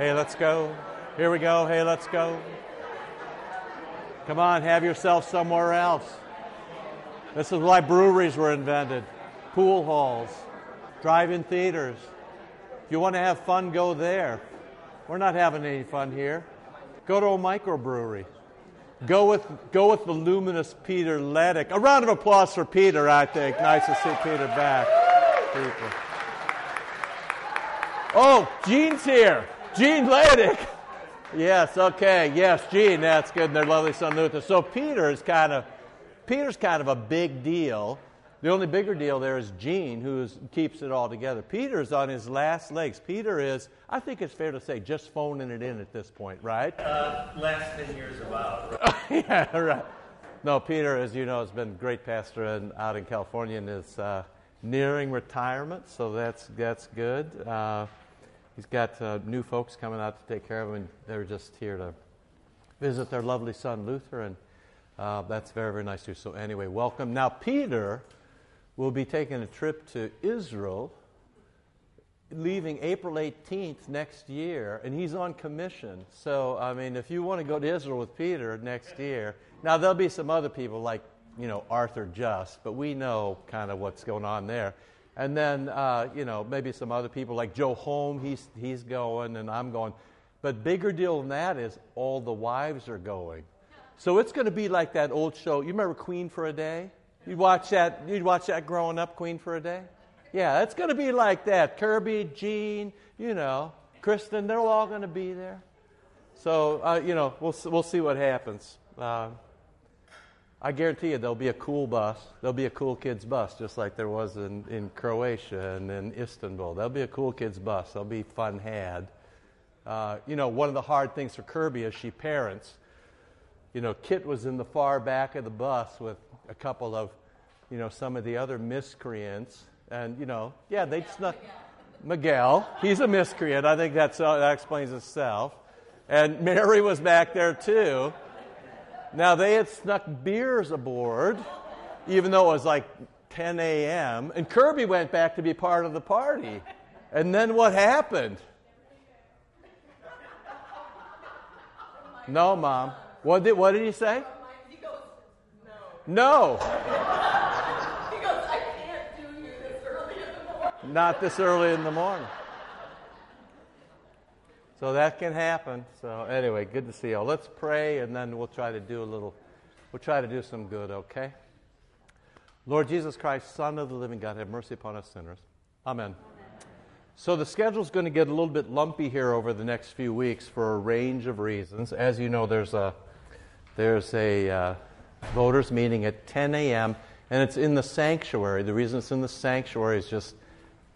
Hey, let's go. Here we go. Hey, let's go. Come on, have yourself somewhere else. This is why breweries were invented, pool halls, drive in theaters. If you want to have fun, go there. We're not having any fun here. Go to a microbrewery. Go with, go with the luminous Peter Ledick. A round of applause for Peter, I think. Nice to see Peter back. Oh, Gene's here. Gene Ledick. Yes, okay. Yes, Gene, that's good. And their lovely son Luther. So Peter is kind of Peter's kind of a big deal. The only bigger deal there is Gene, who keeps it all together. Peter's on his last legs. Peter is, I think it's fair to say, just phoning it in at this point, right? Uh, last 10 years about. Right? yeah, right. No, Peter, as you know, has been a great pastor in, out in California and is uh, nearing retirement, so that's, that's good. Uh, he's got uh, new folks coming out to take care of him, and they're just here to visit their lovely son, Luther, and uh, that's very, very nice too. So, anyway, welcome. Now, Peter will be taking a trip to Israel, leaving April 18th next year, and he's on commission. So, I mean, if you want to go to Israel with Peter next year, now there'll be some other people like, you know, Arthur Just, but we know kind of what's going on there. And then, uh, you know, maybe some other people like Joe Home, he's, he's going, and I'm going. But bigger deal than that is all the wives are going. So it's going to be like that old show. You remember Queen for a Day? You'd watch that. You'd watch that growing up, Queen for a Day. Yeah, it's going to be like that. Kirby, Gene, you know, Kristen, they're all going to be there. So uh, you know, we'll we'll see what happens. Uh, I guarantee you, there'll be a cool bus. There'll be a cool kids bus, just like there was in, in Croatia and in Istanbul. There'll be a cool kids bus. There'll be fun had. Uh, you know, one of the hard things for Kirby is she parents. You know, Kit was in the far back of the bus with a couple of, you know, some of the other miscreants. And, you know, yeah, they snuck. Miguel, he's a miscreant. I think that's, uh, that explains itself. And Mary was back there too. Now, they had snuck beers aboard, even though it was like 10 a.m., and Kirby went back to be part of the party. And then what happened? No, Mom. What did, what did he say? No. he goes, I can't do you this early in the morning. Not this early in the morning. So that can happen. So anyway, good to see you. All. Let's pray and then we'll try to do a little we'll try to do some good, okay? Lord Jesus Christ, Son of the living God, have mercy upon us sinners. Amen. So the schedule's going to get a little bit lumpy here over the next few weeks for a range of reasons. As you know, there's a there's a uh, voters meeting at 10 a.m. and it's in the sanctuary. The reason it's in the sanctuary is just,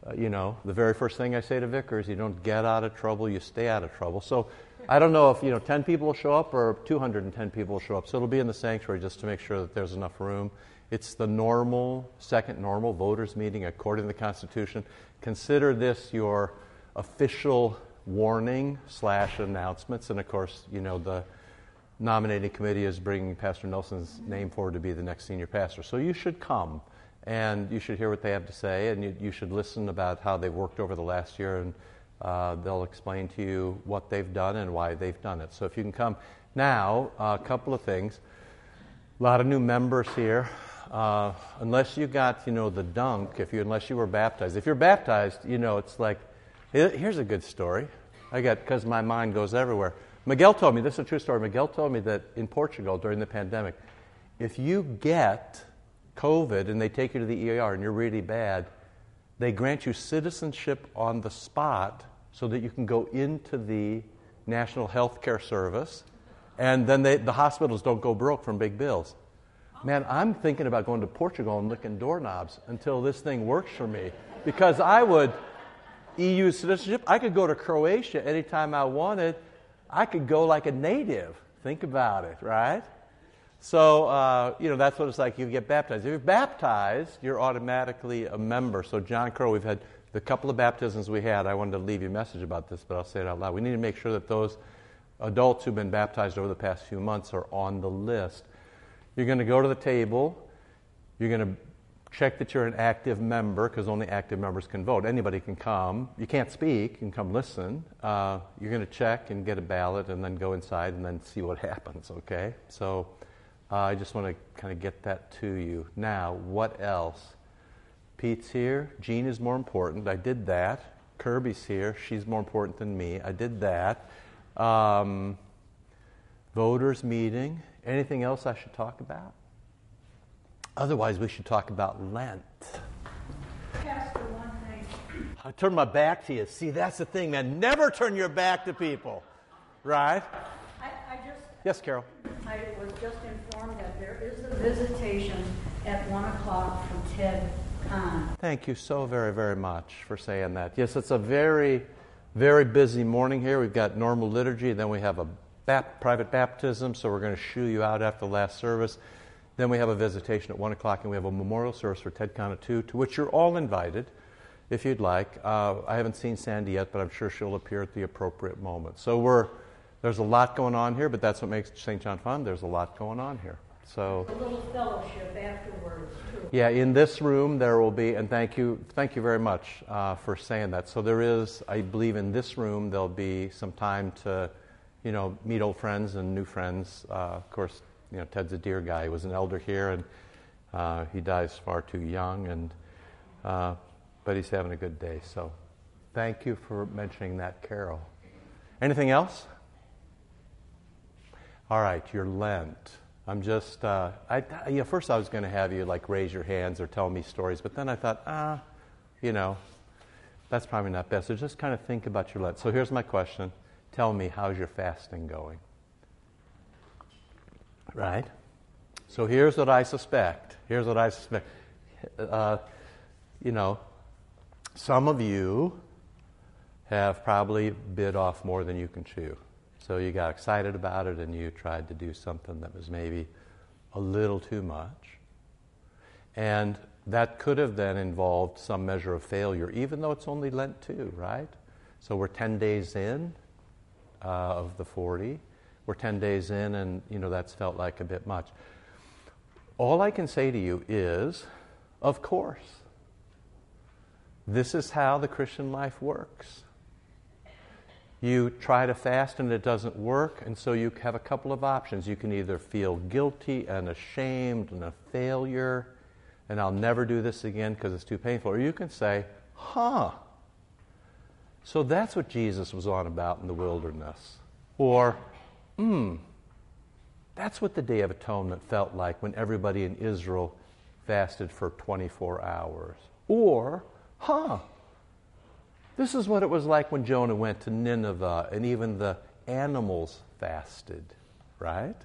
uh, you know, the very first thing I say to vicars: you don't get out of trouble, you stay out of trouble. So I don't know if you know 10 people will show up or 210 people will show up. So it'll be in the sanctuary just to make sure that there's enough room. It's the normal, second normal voters meeting according to the Constitution. Consider this your official warning slash announcements, and of course, you know the nominating committee is bringing Pastor Nelson's name forward to be the next senior pastor. So you should come and you should hear what they have to say and you, you should listen about how they've worked over the last year and uh, they'll explain to you what they've done and why they've done it. So if you can come. Now, a couple of things. A lot of new members here. Uh, unless you got, you know, the dunk, if you unless you were baptized. If you're baptized, you know, it's like here's a good story. I got because my mind goes everywhere. Miguel told me, this is a true story. Miguel told me that in Portugal during the pandemic, if you get COVID and they take you to the ER and you're really bad, they grant you citizenship on the spot so that you can go into the National Health Care Service, and then they, the hospitals don't go broke from big bills. Man, I'm thinking about going to Portugal and licking doorknobs until this thing works for me because I would EU citizenship. I could go to Croatia anytime I wanted I could go like a native. Think about it, right? So, uh, you know, that's what it's like. You get baptized. If you're baptized, you're automatically a member. So, John Crow, we've had the couple of baptisms we had. I wanted to leave you a message about this, but I'll say it out loud. We need to make sure that those adults who've been baptized over the past few months are on the list. You're going to go to the table. You're going to Check that you're an active member because only active members can vote. Anybody can come. You can't speak, you can come listen. Uh, you're going to check and get a ballot and then go inside and then see what happens, okay? So uh, I just want to kind of get that to you. Now, what else? Pete's here. Jean is more important. I did that. Kirby's here. She's more important than me. I did that. Um, voters meeting. Anything else I should talk about? Otherwise, we should talk about Lent. Pastor, one thing. I turn my back to you. See, that's the thing, man. Never turn your back to people. Right? I, I just, Yes, Carol. I was just informed that there is a visitation at one o'clock from Ted Kahn. Thank you so very, very much for saying that. Yes, it's a very, very busy morning here. We've got normal liturgy, then we have a bap- private baptism, so we're going to shoo you out after the last service. Then we have a visitation at 1 o'clock, and we have a memorial service for Ted Kahn at 2, to which you're all invited if you'd like. Uh, I haven't seen Sandy yet, but I'm sure she'll appear at the appropriate moment. So we're, there's a lot going on here, but that's what makes St. John fun. There's a lot going on here. So. A little fellowship afterwards, too. Yeah, in this room there will be, and thank you, thank you very much uh, for saying that. So there is, I believe, in this room there'll be some time to, you know, meet old friends and new friends. Uh, of course, you know, Ted's a dear guy. He was an elder here, and uh, he dies far too young, and uh, but he's having a good day. So, thank you for mentioning that, Carol. Anything else? All right, your Lent. I'm just, uh, I, first I was going to have you like raise your hands or tell me stories, but then I thought, ah, you know, that's probably not best. So just kind of think about your Lent. So here's my question Tell me, how's your fasting going? Right? So here's what I suspect. Here's what I suspect. Uh, you know, some of you have probably bit off more than you can chew. So you got excited about it and you tried to do something that was maybe a little too much. And that could have then involved some measure of failure, even though it's only Lent 2, right? So we're 10 days in uh, of the 40. We're 10 days in, and you know that's felt like a bit much. All I can say to you is, of course, this is how the Christian life works. You try to fast and it doesn't work, and so you have a couple of options. You can either feel guilty and ashamed and a failure, and I'll never do this again because it's too painful, or you can say, huh, so that's what Jesus was on about in the wilderness. Or, hmm, that's what the Day of Atonement felt like when everybody in Israel fasted for 24 hours. Or, huh, this is what it was like when Jonah went to Nineveh and even the animals fasted, right?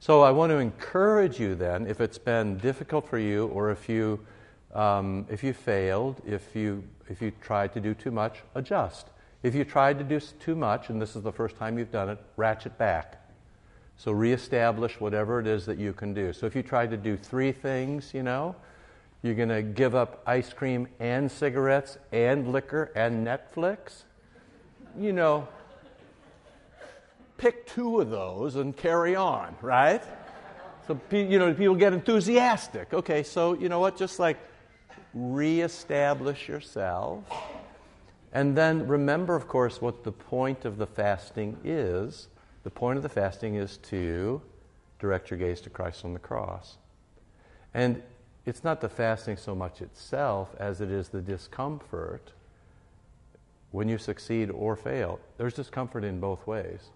So I want to encourage you then, if it's been difficult for you or if you, um, if you failed, if you, if you tried to do too much, adjust. If you tried to do too much, and this is the first time you've done it, ratchet back. So reestablish whatever it is that you can do. So if you tried to do three things, you know, you're going to give up ice cream and cigarettes and liquor and Netflix? You know, pick two of those and carry on, right? So, you know, people get enthusiastic. Okay, so you know what? Just like reestablish yourself. And then remember, of course, what the point of the fasting is. The point of the fasting is to direct your gaze to Christ on the cross. And it's not the fasting so much itself as it is the discomfort when you succeed or fail. There's discomfort in both ways.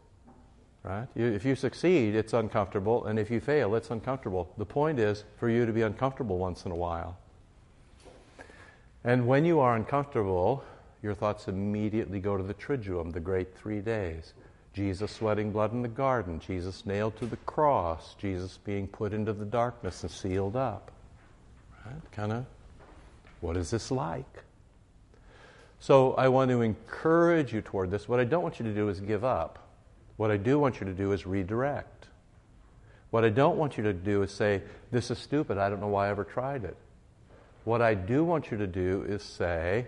Right? You, if you succeed, it's uncomfortable, and if you fail, it's uncomfortable. The point is for you to be uncomfortable once in a while. And when you are uncomfortable, your thoughts immediately go to the Triduum, the great three days. Jesus sweating blood in the garden, Jesus nailed to the cross, Jesus being put into the darkness and sealed up. Right? Kind of, what is this like? So I want to encourage you toward this. What I don't want you to do is give up. What I do want you to do is redirect. What I don't want you to do is say, This is stupid. I don't know why I ever tried it. What I do want you to do is say,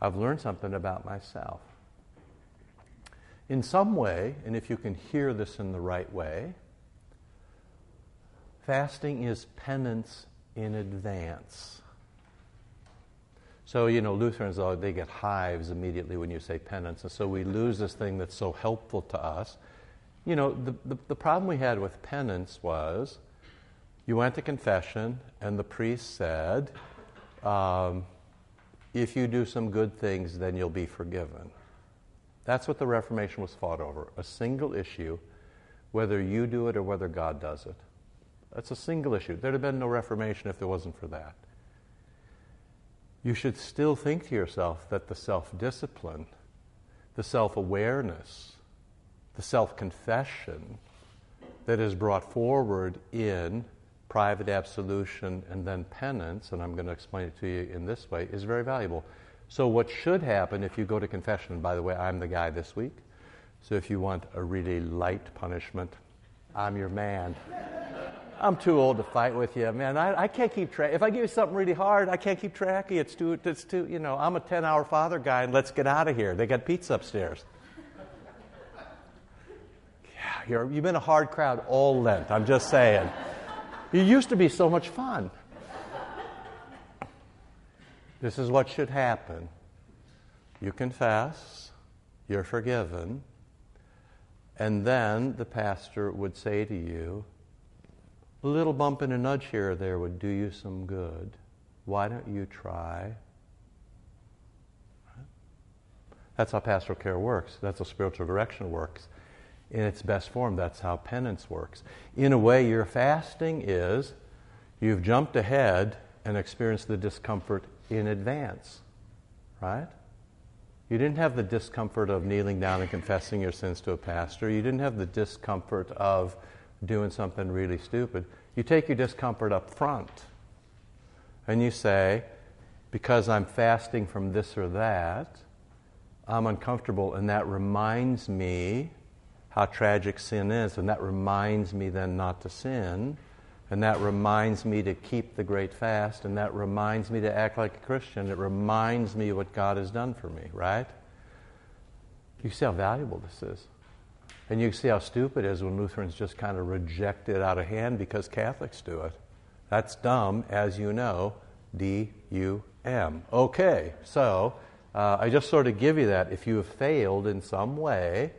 I've learned something about myself. In some way, and if you can hear this in the right way, fasting is penance in advance. So, you know, Lutherans, they get hives immediately when you say penance. And so we lose this thing that's so helpful to us. You know, the, the, the problem we had with penance was you went to confession, and the priest said, um, if you do some good things, then you'll be forgiven. That's what the Reformation was fought over a single issue, whether you do it or whether God does it. That's a single issue. There'd have been no Reformation if there wasn't for that. You should still think to yourself that the self discipline, the self awareness, the self confession that is brought forward in private absolution and then penance, and I'm going to explain it to you in this way, is very valuable. So, what should happen if you go to confession, by the way, I'm the guy this week. So, if you want a really light punishment, I'm your man. I'm too old to fight with you, man. I, I can't keep track. If I give you something really hard, I can't keep track of. It's too, it's too, you know, I'm a 10 hour father guy, and let's get out of here. They got pizza upstairs. Yeah, you're, you've been a hard crowd all Lent, I'm just saying. You used to be so much fun. This is what should happen. You confess, you're forgiven, and then the pastor would say to you, a little bump and a nudge here or there would do you some good. Why don't you try? That's how pastoral care works. That's how spiritual direction works. In its best form, that's how penance works. In a way, your fasting is you've jumped ahead and experienced the discomfort in advance, right? You didn't have the discomfort of kneeling down and confessing your sins to a pastor. You didn't have the discomfort of doing something really stupid. You take your discomfort up front and you say, because I'm fasting from this or that, I'm uncomfortable, and that reminds me how tragic sin is, and that reminds me then not to sin, and that reminds me to keep the great fast, and that reminds me to act like a Christian. It reminds me what God has done for me, right? You see how valuable this is. And you see how stupid it is when Lutherans just kind of reject it out of hand because Catholics do it. That's dumb, as you know. D U M. Okay, so uh, I just sort of give you that. If you have failed in some way,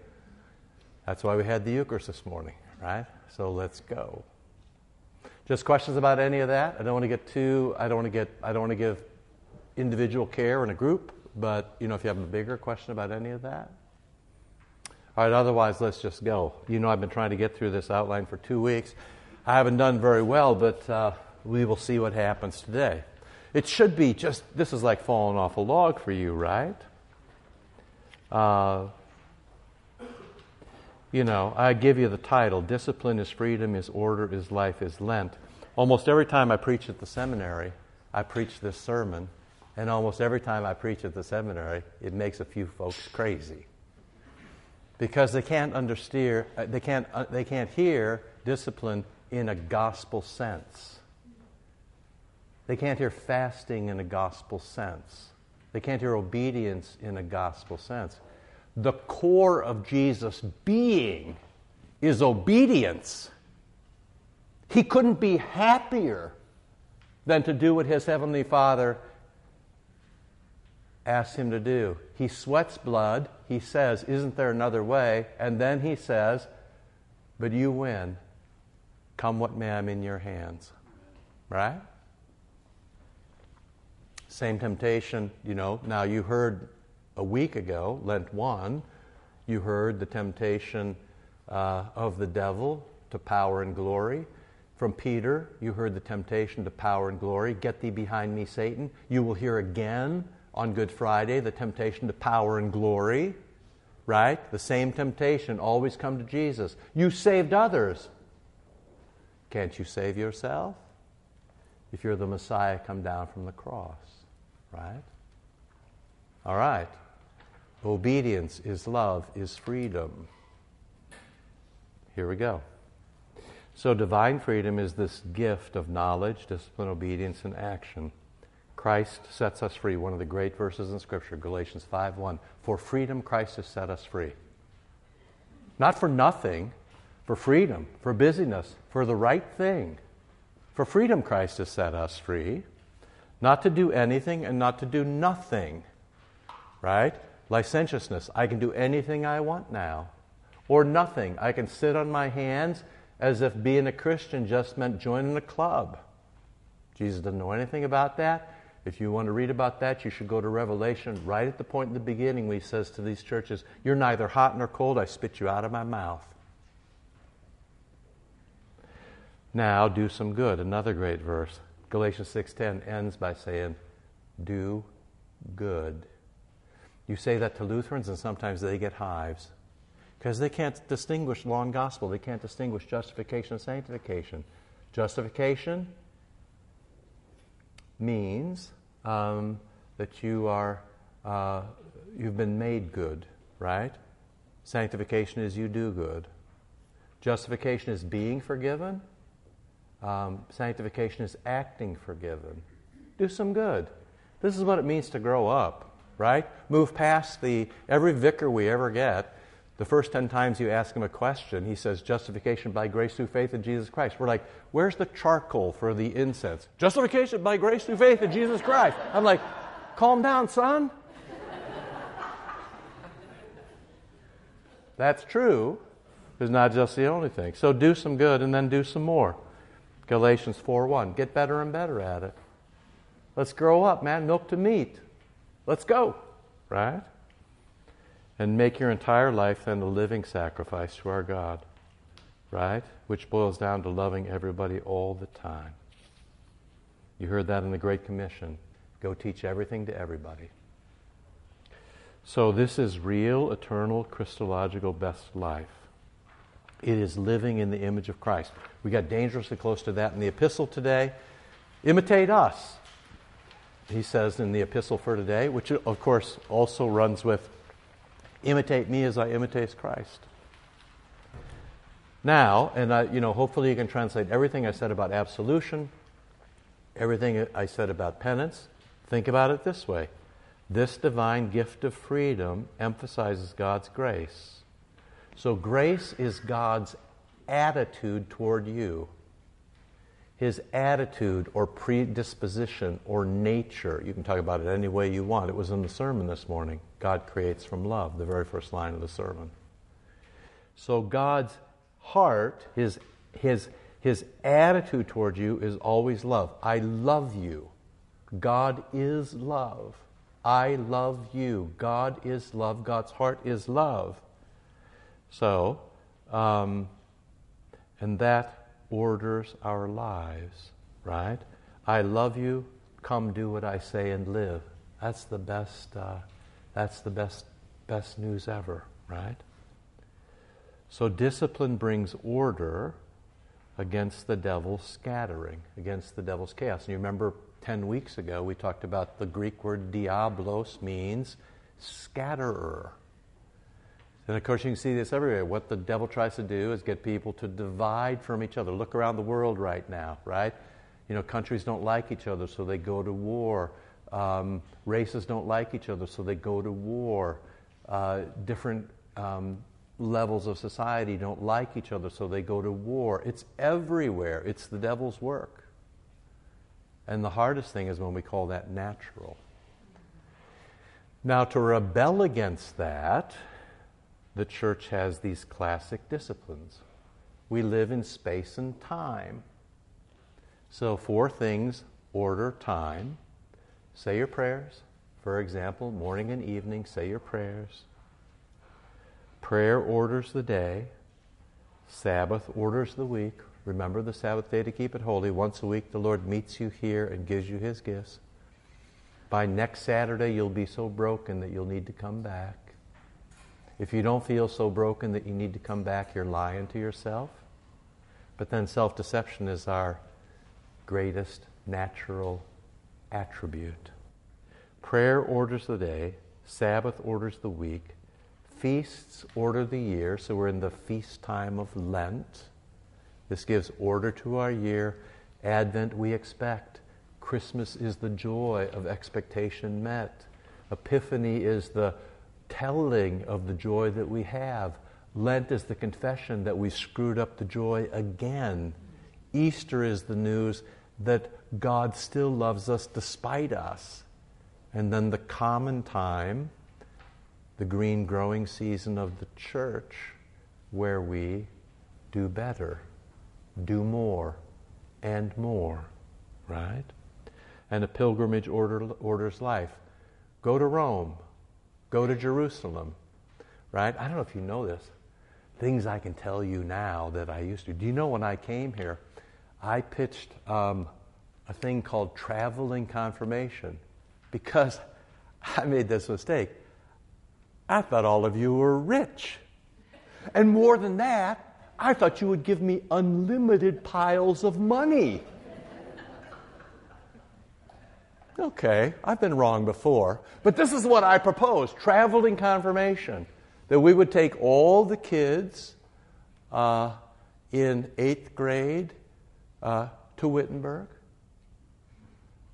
that's why we had the Eucharist this morning, right? So let's go. Just questions about any of that? I don't want to get too. I don't want to get. I don't want to give individual care in a group. But you know, if you have a bigger question about any of that. All right, otherwise, let's just go. You know, I've been trying to get through this outline for two weeks. I haven't done very well, but uh, we will see what happens today. It should be just, this is like falling off a log for you, right? Uh, you know, I give you the title Discipline is Freedom, is Order, is Life, is Lent. Almost every time I preach at the seminary, I preach this sermon, and almost every time I preach at the seminary, it makes a few folks crazy because they can't understand, uh, they can't, uh, they can't hear discipline in a gospel sense. They can't hear fasting in a gospel sense. They can't hear obedience in a gospel sense. The core of Jesus' being is obedience. He couldn't be happier than to do what his heavenly Father asks him to do. He sweats blood. He says, Isn't there another way? And then he says, But you win. Come what may, I'm in your hands. Right? Same temptation, you know. Now, you heard a week ago, Lent 1, you heard the temptation uh, of the devil to power and glory. From Peter, you heard the temptation to power and glory. Get thee behind me, Satan. You will hear again on Good Friday, the temptation to power and glory, right? The same temptation, always come to Jesus. You saved others. Can't you save yourself? If you're the Messiah, come down from the cross, right? All right. Obedience is love, is freedom. Here we go. So, divine freedom is this gift of knowledge, discipline, obedience, and action. Christ sets us free. One of the great verses in Scripture, Galatians 5:1. For freedom, Christ has set us free. Not for nothing, for freedom, for busyness, for the right thing. For freedom Christ has set us free, not to do anything and not to do nothing. Right? Licentiousness, I can do anything I want now. Or nothing. I can sit on my hands as if being a Christian just meant joining a club. Jesus didn't know anything about that. If you want to read about that, you should go to Revelation right at the point in the beginning where he says to these churches, You're neither hot nor cold, I spit you out of my mouth. Now do some good. Another great verse. Galatians 6:10 ends by saying, "Do good." You say that to Lutherans and sometimes they get hives because they can't distinguish long gospel. They can't distinguish justification and sanctification. Justification means um, that you are uh, you've been made good, right? Sanctification is you do good. Justification is being forgiven. Um, sanctification is acting forgiven. Do some good. This is what it means to grow up, right? Move past the every vicar we ever get. The first 10 times you ask him a question, he says, Justification by grace through faith in Jesus Christ. We're like, Where's the charcoal for the incense? Justification by grace through faith in Jesus Christ. I'm like, Calm down, son. That's true. It's not just the only thing. So do some good and then do some more. Galatians 4:1. Get better and better at it. Let's grow up, man. Milk to meat. Let's go. Right? And make your entire life then a living sacrifice to our God. Right? Which boils down to loving everybody all the time. You heard that in the Great Commission. Go teach everything to everybody. So, this is real, eternal, Christological best life. It is living in the image of Christ. We got dangerously close to that in the epistle today. Imitate us, he says in the epistle for today, which of course also runs with imitate me as I imitate Christ. Now, and I, you know, hopefully you can translate everything I said about absolution, everything I said about penance. Think about it this way. This divine gift of freedom emphasizes God's grace. So, grace is God's attitude toward you. His attitude or predisposition or nature. You can talk about it any way you want. It was in the sermon this morning. God creates from love, the very first line of the sermon. So, God's heart, his, his, his attitude toward you is always love. I love you. God is love. I love you. God is love. God's heart is love. So, um, and that orders our lives, right? I love you. Come do what I say and live. That's the best. Uh, that's the best best news ever, right? So discipline brings order against the devil's scattering, against the devil's chaos. And you remember 10 weeks ago we talked about the Greek word diablos means scatterer. And of course, you can see this everywhere. What the devil tries to do is get people to divide from each other. Look around the world right now, right? You know, countries don't like each other, so they go to war. Um, races don't like each other, so they go to war. Uh, different um, levels of society don't like each other, so they go to war. It's everywhere. It's the devil's work. And the hardest thing is when we call that natural. Now, to rebel against that, the church has these classic disciplines. We live in space and time. So, four things order time. Say your prayers. For example, morning and evening, say your prayers. Prayer orders the day. Sabbath orders the week. Remember the Sabbath day to keep it holy. Once a week, the Lord meets you here and gives you his gifts. By next Saturday, you'll be so broken that you'll need to come back. If you don't feel so broken that you need to come back, you're lying to yourself. But then self deception is our greatest natural attribute. Prayer orders the day, Sabbath orders the week, feasts order the year, so we're in the feast time of Lent. This gives order to our year. Advent we expect. Christmas is the joy of expectation met. Epiphany is the telling of the joy that we have. Lent is the confession that we screwed up the joy again. Easter is the news that God still loves us despite us. And then the common time, the green growing season of the church, where we do better, do more, and more, right? And a pilgrimage order, orders life. Go to Rome, go to Jerusalem, right? I don't know if you know this. Things I can tell you now that I used to. Do you know when I came here, I pitched um, a thing called traveling confirmation because I made this mistake. I thought all of you were rich. And more than that, I thought you would give me unlimited piles of money. Okay, I've been wrong before, but this is what I propose traveling confirmation. That we would take all the kids uh, in eighth grade uh, to Wittenberg.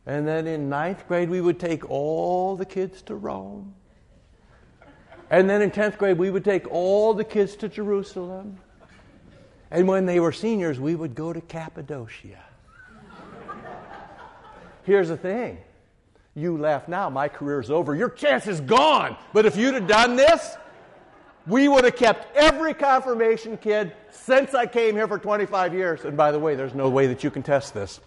And then in ninth grade, we would take all the kids to Rome. And then in 10th grade, we would take all the kids to Jerusalem. And when they were seniors, we would go to Cappadocia. Here's the thing you laugh now, my career's over. Your chance is gone. But if you'd have done this, we would have kept every confirmation kid since I came here for 25 years. And by the way, there's no way that you can test this.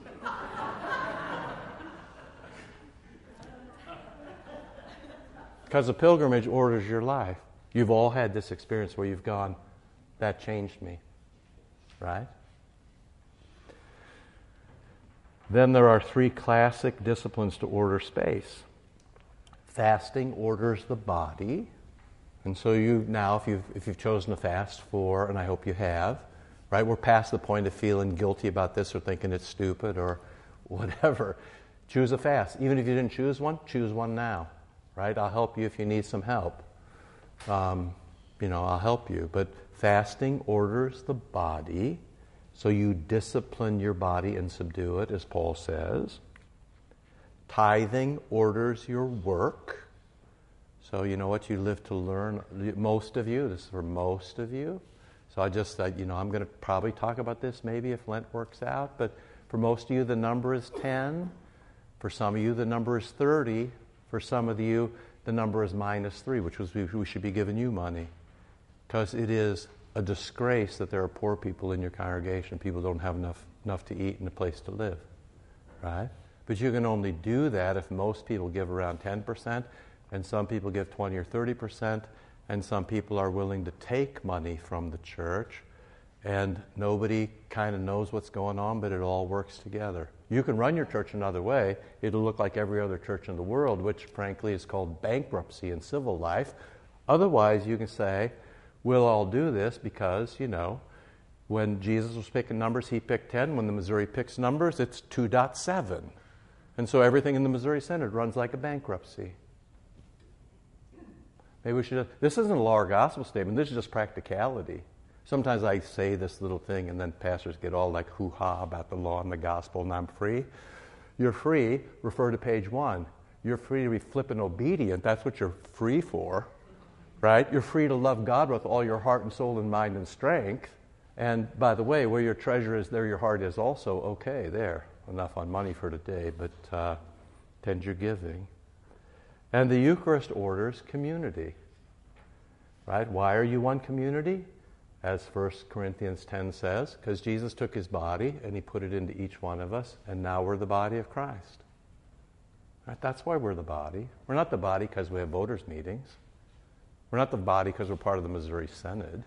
Because a pilgrimage orders your life. You've all had this experience where you've gone, that changed me. Right? Then there are three classic disciplines to order space. Fasting orders the body. And so you now, if you've, if you've chosen to fast for, and I hope you have, right, we're past the point of feeling guilty about this or thinking it's stupid or whatever. Choose a fast. Even if you didn't choose one, choose one now, right? I'll help you if you need some help. Um, you know, I'll help you. But fasting orders the body. So you discipline your body and subdue it, as Paul says. Tithing orders your work. So you know what? You live to learn. Most of you, this is for most of you. So I just, uh, you know, I'm going to probably talk about this maybe if Lent works out. But for most of you, the number is 10. For some of you, the number is 30. For some of you, the number is minus 3, which was we should be giving you money. Because it is a disgrace that there are poor people in your congregation. People don't have enough, enough to eat and a place to live, right? But you can only do that if most people give around 10%, and some people give 20 or 30%, and some people are willing to take money from the church, and nobody kind of knows what's going on, but it all works together. You can run your church another way. It'll look like every other church in the world, which frankly is called bankruptcy in civil life. Otherwise, you can say, We'll all do this because, you know, when Jesus was picking numbers, he picked 10. When the Missouri picks numbers, it's 2.7. And so everything in the Missouri Synod runs like a bankruptcy. Maybe we should. This isn't a law or gospel statement. This is just practicality. Sometimes I say this little thing, and then pastors get all like hoo ha about the law and the gospel, and I'm free. You're free. Refer to page one. You're free to be flippant obedient. That's what you're free for right? You're free to love God with all your heart and soul and mind and strength. And by the way, where your treasure is, there your heart is also. Okay, there. Enough on money for today, but uh, tend your giving. And the Eucharist orders community. Right? Why are you one community? As 1 Corinthians 10 says, because Jesus took his body and he put it into each one of us, and now we're the body of Christ. Right? That's why we're the body. We're not the body because we have voters' meetings. We're not the body because we're part of the Missouri Synod.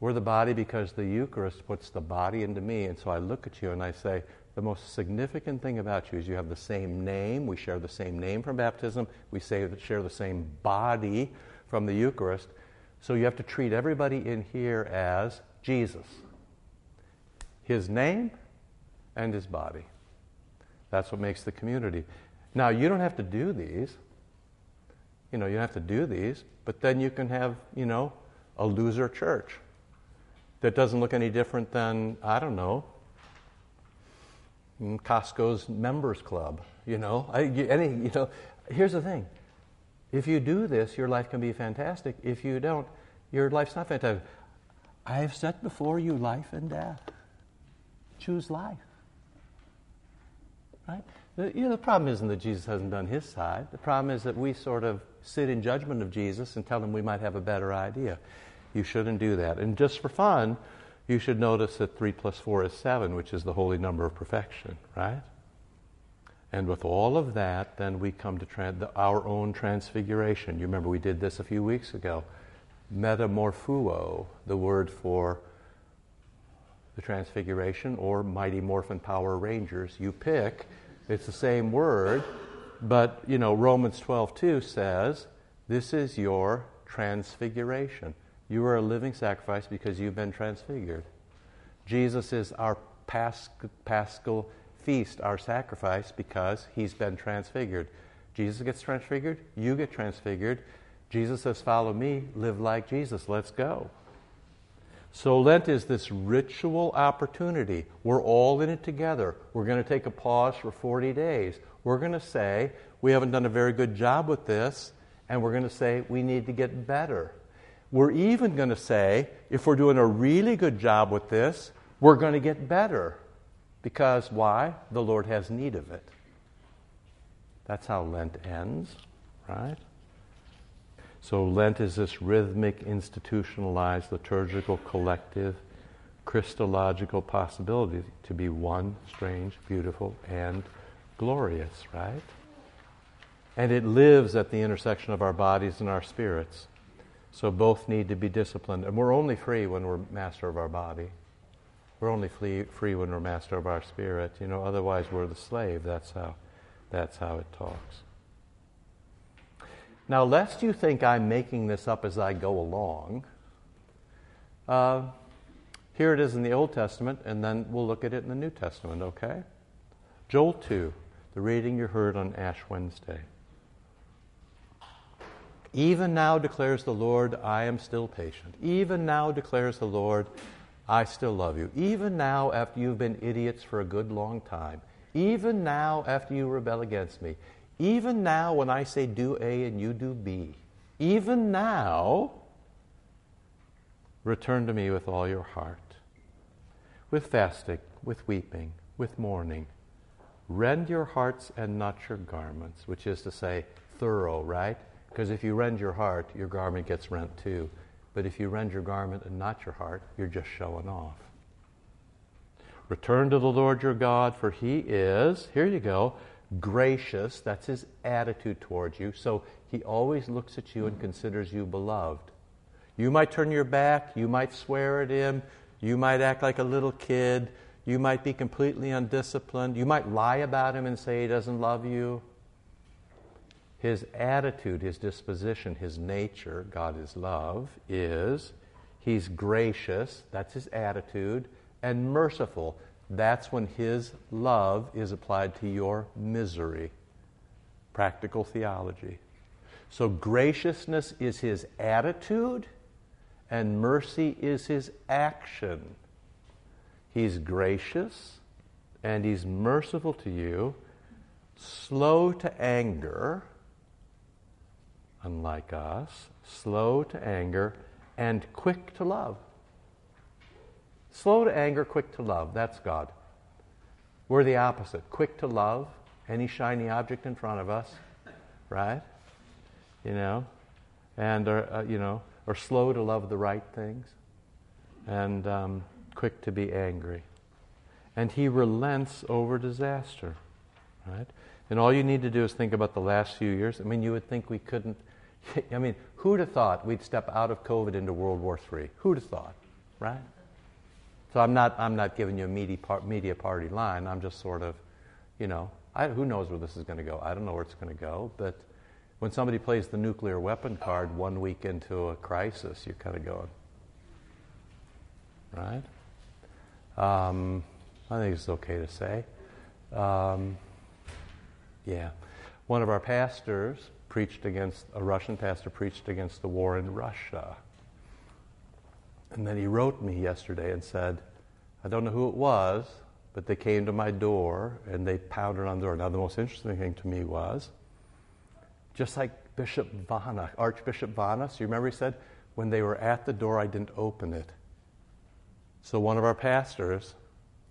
We're the body because the Eucharist puts the body into me. And so I look at you and I say, the most significant thing about you is you have the same name. We share the same name from baptism. We share the same body from the Eucharist. So you have to treat everybody in here as Jesus. His name and his body. That's what makes the community. Now, you don't have to do these. You know, you have to do these, but then you can have, you know, a loser church that doesn't look any different than, I don't know, mm, Costco's members club. You know, I, any, you know, here's the thing. If you do this, your life can be fantastic. If you don't, your life's not fantastic. I have set before you life and death. choose life. Right? The, you know, the problem isn't that Jesus hasn't done his side. The problem is that we sort of sit in judgment of Jesus and tell him we might have a better idea. You shouldn't do that. And just for fun, you should notice that 3 plus 4 is 7, which is the holy number of perfection, right? And with all of that, then we come to our own transfiguration. You remember we did this a few weeks ago. Metamorphuo, the word for the transfiguration, or Mighty Morphin Power Rangers. You pick. It's the same word, but you know Romans 12:2 says, "This is your transfiguration. You are a living sacrifice because you've been transfigured." Jesus is our paschal feast, our sacrifice, because he's been transfigured. Jesus gets transfigured, you get transfigured. Jesus says, Follow me, live like Jesus, let's go. So, Lent is this ritual opportunity. We're all in it together. We're going to take a pause for 40 days. We're going to say, We haven't done a very good job with this, and we're going to say, We need to get better. We're even going to say, If we're doing a really good job with this, we're going to get better. Because why? The Lord has need of it. That's how Lent ends, right? So Lent is this rhythmic, institutionalized, liturgical, collective, Christological possibility to be one, strange, beautiful, and glorious, right? And it lives at the intersection of our bodies and our spirits. So both need to be disciplined. And we're only free when we're master of our body. We're only free, free when we're master of our spirit. You know, otherwise we're the slave. That's how, that's how it talks. Now, lest you think I'm making this up as I go along, uh, here it is in the Old Testament, and then we'll look at it in the New Testament, okay? Joel 2, the reading you heard on Ash Wednesday. Even now declares the Lord, I am still patient. Even now declares the Lord, I still love you. Even now, after you've been idiots for a good long time, even now, after you rebel against me, even now, when I say do A and you do B, even now, return to me with all your heart, with fasting, with weeping, with mourning. Rend your hearts and not your garments, which is to say, thorough, right? Because if you rend your heart, your garment gets rent too. But if you rend your garment and not your heart, you're just showing off. Return to the Lord your God, for he is, here you go, gracious. That's his attitude towards you. So he always looks at you and considers you beloved. You might turn your back, you might swear at him, you might act like a little kid, you might be completely undisciplined, you might lie about him and say he doesn't love you his attitude, his disposition, his nature, God is love, is he's gracious, that's his attitude, and merciful. That's when his love is applied to your misery. Practical theology. So graciousness is his attitude, and mercy is his action. He's gracious and he's merciful to you, slow to anger unlike us, slow to anger, and quick to love. Slow to anger, quick to love. That's God. We're the opposite. Quick to love any shiny object in front of us, right? You know, and are, uh, you know, or slow to love the right things, and um, quick to be angry. And He relents over disaster, right? And all you need to do is think about the last few years. I mean, you would think we couldn't I mean, who'd have thought we'd step out of COVID into World War III? Who'd have thought, right? So I'm not, I'm not giving you a media, par- media party line. I'm just sort of, you know, I, who knows where this is going to go? I don't know where it's going to go. But when somebody plays the nuclear weapon card one week into a crisis, you're kind of going, right? Um, I think it's okay to say. Um, yeah. One of our pastors preached against, a Russian pastor preached against the war in Russia. And then he wrote me yesterday and said, I don't know who it was, but they came to my door and they pounded on the door. Now, the most interesting thing to me was, just like Bishop Vana, Archbishop Vana, so you remember he said, when they were at the door, I didn't open it. So one of our pastors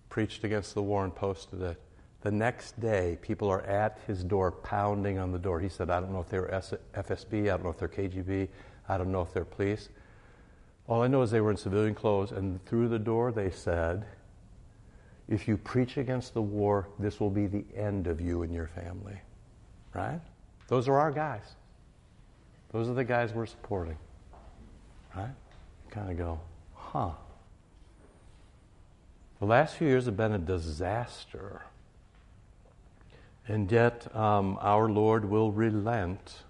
preached against the war and posted it. The next day, people are at his door pounding on the door. He said, I don't know if they were FSB, I don't know if they're KGB, I don't know if they're police. All I know is they were in civilian clothes, and through the door they said, If you preach against the war, this will be the end of you and your family. Right? Those are our guys. Those are the guys we're supporting. Right? You kind of go, huh. The last few years have been a disaster. And yet, um, our Lord will relent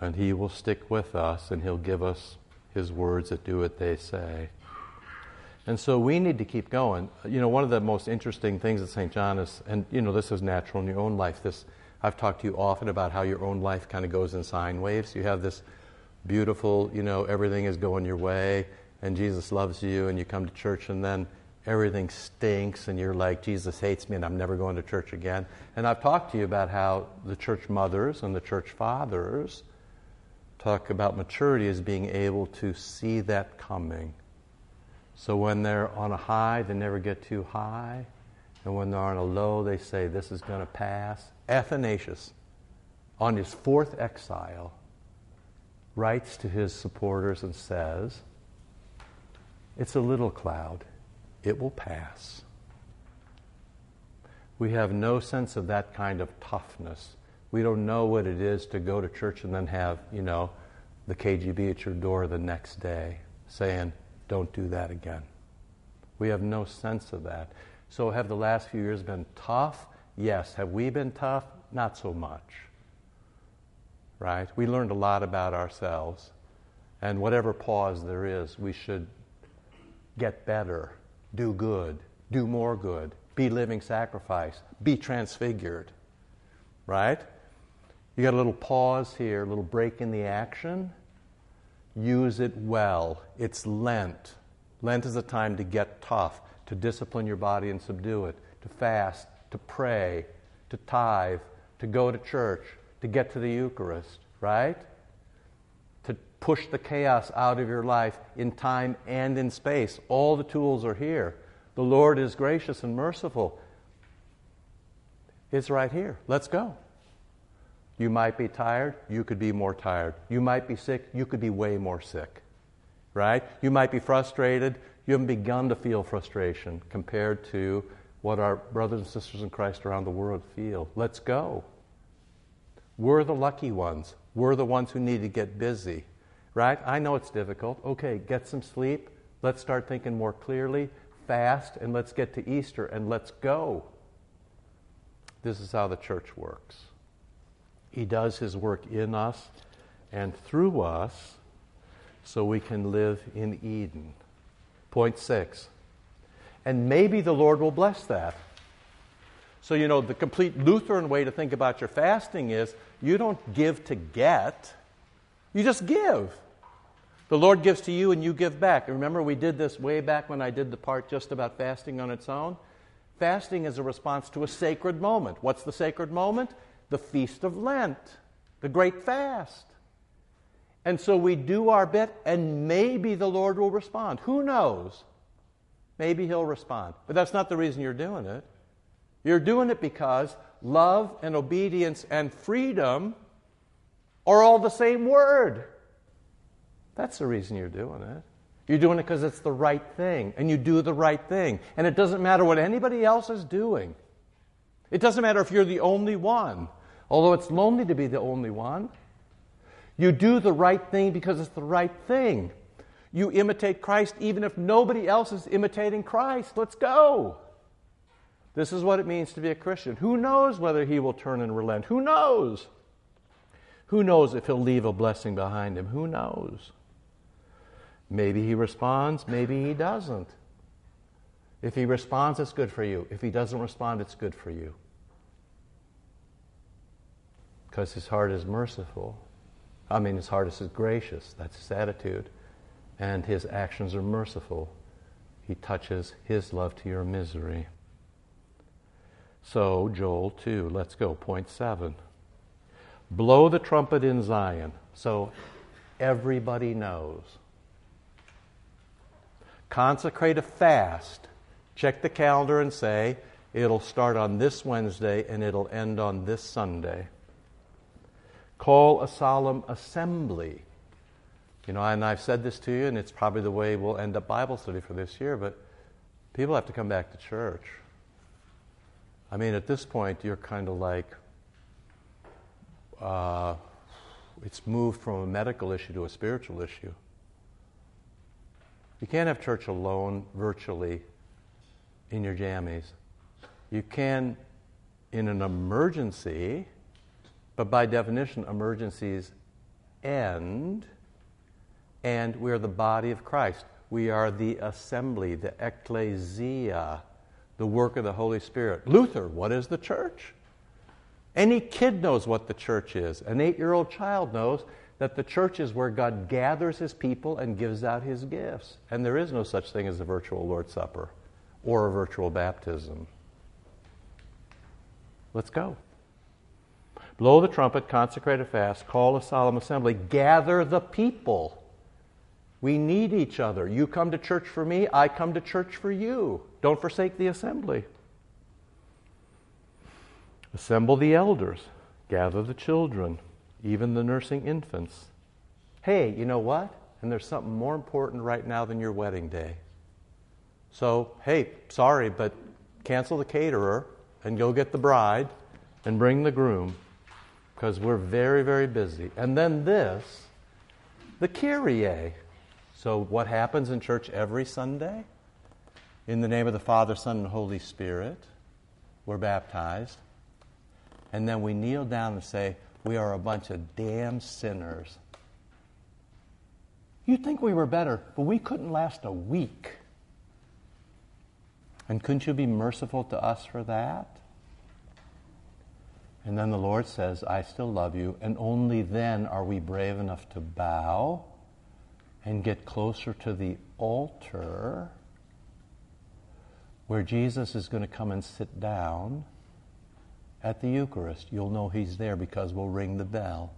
and He will stick with us and He'll give us His words that do what they say. And so we need to keep going. You know, one of the most interesting things at St. John is, and you know, this is natural in your own life. This I've talked to you often about how your own life kind of goes in sine waves. You have this beautiful, you know, everything is going your way, and Jesus loves you, and you come to church, and then everything stinks, and you're like, Jesus hates me, and I'm never going to church again. And I've talked to you about how the church mothers and the church fathers talk about maturity as being able to see that coming. So when they're on a high, they never get too high. And when they're on a low, they say, This is going to pass. Athanasius, on his fourth exile, writes to his supporters and says, It's a little cloud, it will pass. We have no sense of that kind of toughness. We don't know what it is to go to church and then have, you know, the KGB at your door the next day saying, Don't do that again. We have no sense of that. So, have the last few years been tough? Yes. Have we been tough? Not so much right? We learned a lot about ourselves. And whatever pause there is, we should get better, do good, do more good, be living sacrifice, be transfigured, right? You got a little pause here, a little break in the action. Use it well. It's Lent. Lent is a time to get tough, to discipline your body and subdue it, to fast, to pray, to tithe, to go to church, to get to the Eucharist, right? Push the chaos out of your life in time and in space. All the tools are here. The Lord is gracious and merciful. It's right here. Let's go. You might be tired, you could be more tired. You might be sick, you could be way more sick. Right? You might be frustrated, you haven't begun to feel frustration compared to what our brothers and sisters in Christ around the world feel. Let's go. We're the lucky ones. We're the ones who need to get busy, right? I know it's difficult. Okay, get some sleep. Let's start thinking more clearly. Fast, and let's get to Easter and let's go. This is how the church works. He does his work in us and through us so we can live in Eden. Point six. And maybe the Lord will bless that. So, you know, the complete Lutheran way to think about your fasting is you don't give to get, you just give. The Lord gives to you and you give back. Remember, we did this way back when I did the part just about fasting on its own? Fasting is a response to a sacred moment. What's the sacred moment? The Feast of Lent, the great fast. And so we do our bit, and maybe the Lord will respond. Who knows? Maybe He'll respond. But that's not the reason you're doing it. You're doing it because love and obedience and freedom are all the same word. That's the reason you're doing it. You're doing it because it's the right thing, and you do the right thing. And it doesn't matter what anybody else is doing. It doesn't matter if you're the only one, although it's lonely to be the only one. You do the right thing because it's the right thing. You imitate Christ even if nobody else is imitating Christ. Let's go. This is what it means to be a Christian. Who knows whether he will turn and relent? Who knows? Who knows if he'll leave a blessing behind him? Who knows? Maybe he responds, maybe he doesn't. If he responds, it's good for you. If he doesn't respond, it's good for you. Because his heart is merciful. I mean, his heart is gracious. That's his attitude. And his actions are merciful. He touches his love to your misery. So, Joel 2, let's go. Point seven. Blow the trumpet in Zion so everybody knows. Consecrate a fast Check the calendar and say, it'll start on this Wednesday and it'll end on this Sunday. Call a solemn assembly. You know, and I've said this to you, and it's probably the way we'll end up Bible study for this year, but people have to come back to church. I mean, at this point, you're kind of like, uh, it's moved from a medical issue to a spiritual issue. You can't have church alone virtually in your jammies. You can in an emergency, but by definition, emergencies end, and we're the body of Christ. We are the assembly, the ecclesia, the work of the Holy Spirit. Luther, what is the church? Any kid knows what the church is. An eight year old child knows that the church is where God gathers his people and gives out his gifts. And there is no such thing as a virtual Lord's Supper or a virtual baptism. Let's go. Blow the trumpet, consecrate a fast, call a solemn assembly, gather the people. We need each other. You come to church for me, I come to church for you. Don't forsake the assembly. Assemble the elders, gather the children, even the nursing infants. Hey, you know what? And there's something more important right now than your wedding day. So, hey, sorry, but cancel the caterer and go get the bride and bring the groom because we're very, very busy. And then this, the Kyrie. So, what happens in church every Sunday? In the name of the Father, Son, and Holy Spirit, we're baptized. And then we kneel down and say, We are a bunch of damn sinners. You'd think we were better, but we couldn't last a week. And couldn't you be merciful to us for that? And then the Lord says, I still love you. And only then are we brave enough to bow and get closer to the altar where Jesus is going to come and sit down at the Eucharist. You'll know he's there because we'll ring the bell.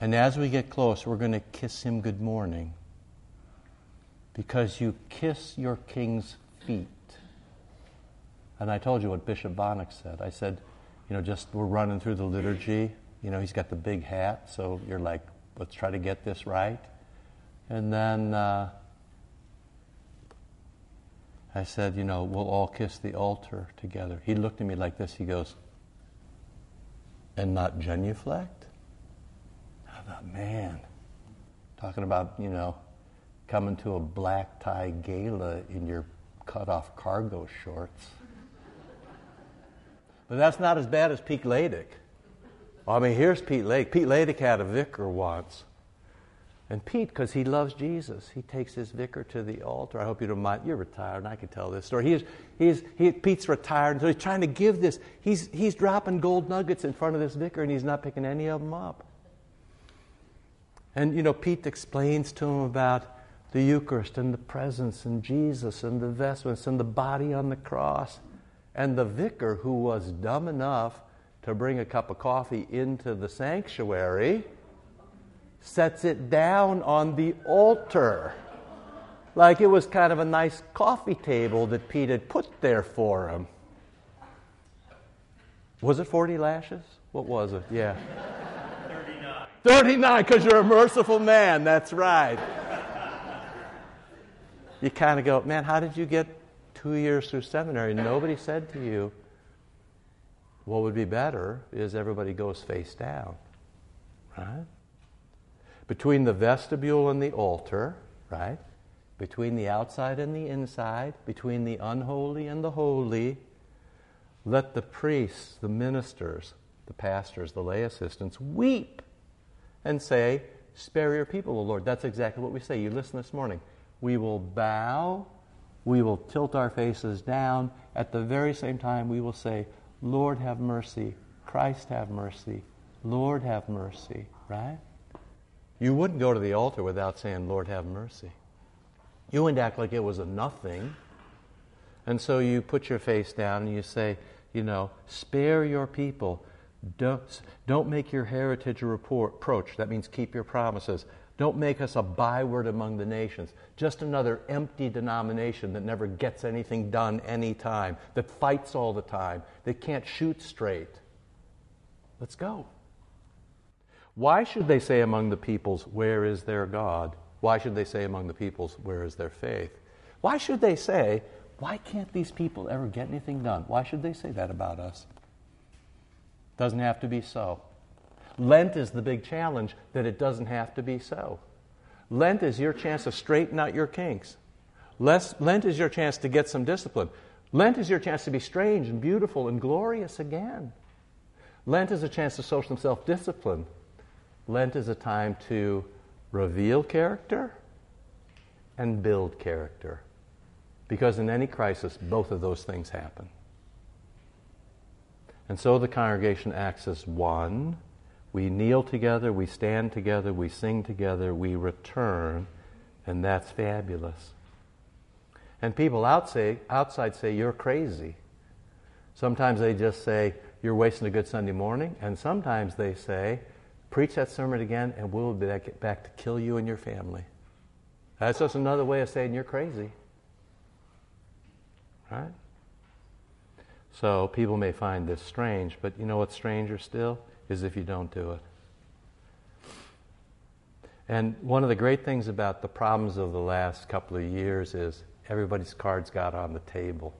And as we get close, we're going to kiss him good morning because you kiss your king's feet. And I told you what Bishop Bonnick said. I said, you know, just we're running through the liturgy. You know, he's got the big hat, so you're like, let's try to get this right. And then uh, I said, you know, we'll all kiss the altar together. He looked at me like this. He goes, and not genuflect? I thought, man, talking about, you know, coming to a black tie gala in your cut off cargo shorts. But that's not as bad as Pete Ladick. I mean, here's Pete Ladick. Pete Ladick had a vicar once. And Pete, because he loves Jesus, he takes his vicar to the altar. I hope you don't mind. You're retired, and I can tell this story. He is, he is, he, Pete's retired, and so he's trying to give this. He's, he's dropping gold nuggets in front of this vicar, and he's not picking any of them up. And, you know, Pete explains to him about the Eucharist and the presence and Jesus and the vestments and the body on the cross. And the vicar, who was dumb enough to bring a cup of coffee into the sanctuary, sets it down on the altar. Like it was kind of a nice coffee table that Pete had put there for him. Was it 40 lashes? What was it? Yeah. 39. 39, because you're a merciful man. That's right. you kind of go, man, how did you get two years through seminary? Nobody said to you, what would be better is everybody goes face down, right? Between the vestibule and the altar, right? Between the outside and the inside, between the unholy and the holy, let the priests, the ministers, the pastors, the lay assistants weep and say, Spare your people, O Lord. That's exactly what we say. You listen this morning. We will bow, we will tilt our faces down. At the very same time, we will say, Lord, have mercy. Christ, have mercy. Lord, have mercy. Right? You wouldn't go to the altar without saying, Lord, have mercy. You wouldn't act like it was a nothing. And so you put your face down and you say, you know, spare your people. Don't, don't make your heritage a reproach. That means keep your promises. Don't make us a byword among the nations, just another empty denomination that never gets anything done anytime, that fights all the time, that can't shoot straight. Let's go. Why should they say among the peoples, Where is their God? Why should they say among the peoples, Where is their faith? Why should they say, Why can't these people ever get anything done? Why should they say that about us? Doesn't have to be so. Lent is the big challenge that it doesn't have to be so. Lent is your chance to straighten out your kinks. Lent is your chance to get some discipline. Lent is your chance to be strange and beautiful and glorious again. Lent is a chance to some self discipline. Lent is a time to reveal character and build character. Because in any crisis, both of those things happen. And so the congregation acts as one. We kneel together, we stand together, we sing together, we return, and that's fabulous. And people outside, say, You're crazy. Sometimes they just say, You're wasting a good Sunday morning. And sometimes they say, Preach that sermon again, and we'll be back, back to kill you and your family. That's just another way of saying you're crazy. Right? So people may find this strange, but you know what's stranger still? Is if you don't do it. And one of the great things about the problems of the last couple of years is everybody's cards got on the table.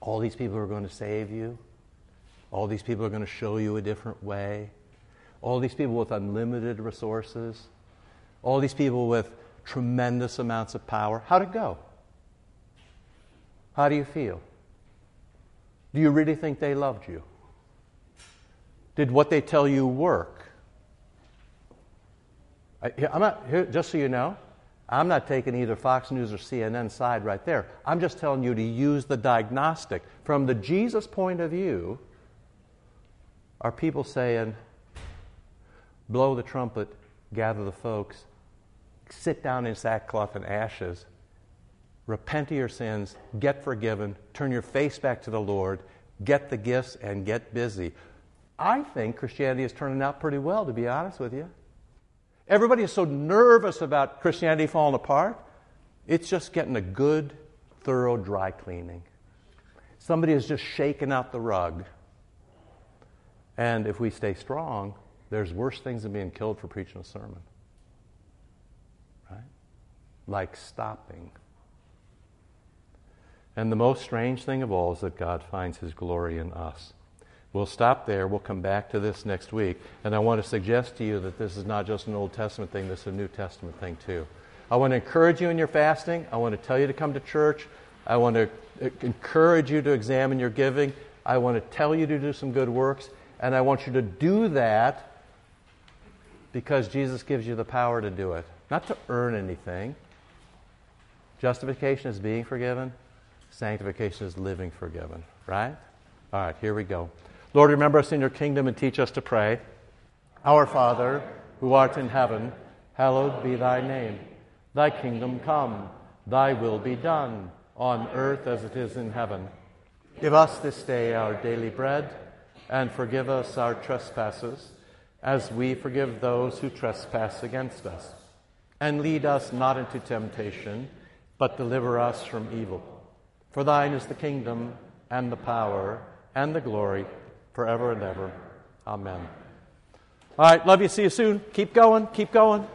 All these people are going to save you. All these people are going to show you a different way. All these people with unlimited resources. All these people with tremendous amounts of power. How'd it go? How do you feel? Do you really think they loved you? Did what they tell you work? I, am not, here, just so you know, I'm not taking either Fox News or CNN side right there. I'm just telling you to use the diagnostic. From the Jesus point of view, are people saying, blow the trumpet, gather the folks, sit down in sackcloth and ashes, repent of your sins, get forgiven, turn your face back to the Lord, get the gifts, and get busy. I think Christianity is turning out pretty well, to be honest with you. Everybody is so nervous about Christianity falling apart. It's just getting a good, thorough dry cleaning. Somebody has just shaken out the rug. And if we stay strong, there's worse things than being killed for preaching a sermon. Right? Like stopping. And the most strange thing of all is that God finds his glory in us. We'll stop there. We'll come back to this next week. And I want to suggest to you that this is not just an Old Testament thing, this is a New Testament thing too. I want to encourage you in your fasting. I want to tell you to come to church. I want to encourage you to examine your giving. I want to tell you to do some good works. And I want you to do that because Jesus gives you the power to do it, not to earn anything. Justification is being forgiven, sanctification is living forgiven, right? All right, here we go. Lord, remember us in your kingdom and teach us to pray. Our Father, who art in heaven, hallowed be thy name. Thy kingdom come, thy will be done, on earth as it is in heaven. Give us this day our daily bread, and forgive us our trespasses as we forgive those who trespass against us. And lead us not into temptation, but deliver us from evil. For thine is the kingdom, and the power, and the glory, forever and ever. Amen. All right, love you. See you soon. Keep going. Keep going.